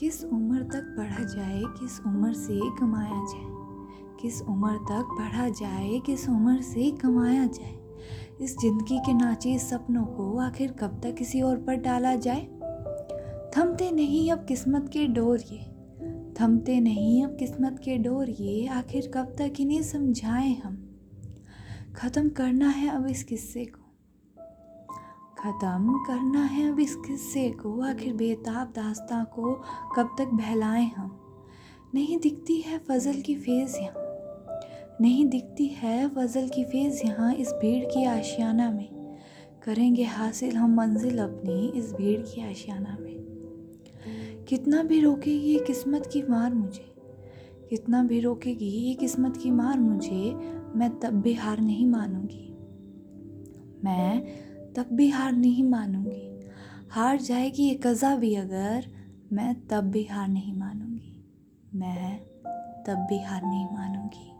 किस उम्र तक पढ़ा जाए, किस उम्र से कमाया जाए? किस उम्र तक पढ़ा जाए, किस उम्र से कमाया जाए? इस ज़िंदगी के नाचे सपनों को आखिर कब तक किसी और पर डाला जाए? थमते नहीं अब किस्मत के डोर ये। थमते नहीं अब किस्मत के डोर ये, आखिर कब तक इन्हें समझाएँ हम? ख़त्म करना है अब इस किस्से को। ख़त्म करना है अब इस किस्से को, आखिर बेताब दास्ता को कब तक बहलाएँ हम? नहीं दिखती है फजल की फ़ेज़ यहाँ। नहीं दिखती है फजल की फ़ेज़ यहाँ इस भीड़ की आशियाना में। करेंगे हासिल हम मंजिल अपनी इस भीड़ की आशियाना में। कितना भी रोकेगी ये किस्मत की मार मुझे। कितना भी रोकेगी ये किस्मत की मार मुझे मैं तब भी हार नहीं मानूँगी। मैं तब भी हार नहीं मानूँगी। हार जाएगी ये कज़ा भी अगर मैं तब भी हार नहीं मानूँगी। मैं तब भी हार नहीं मानूँगी।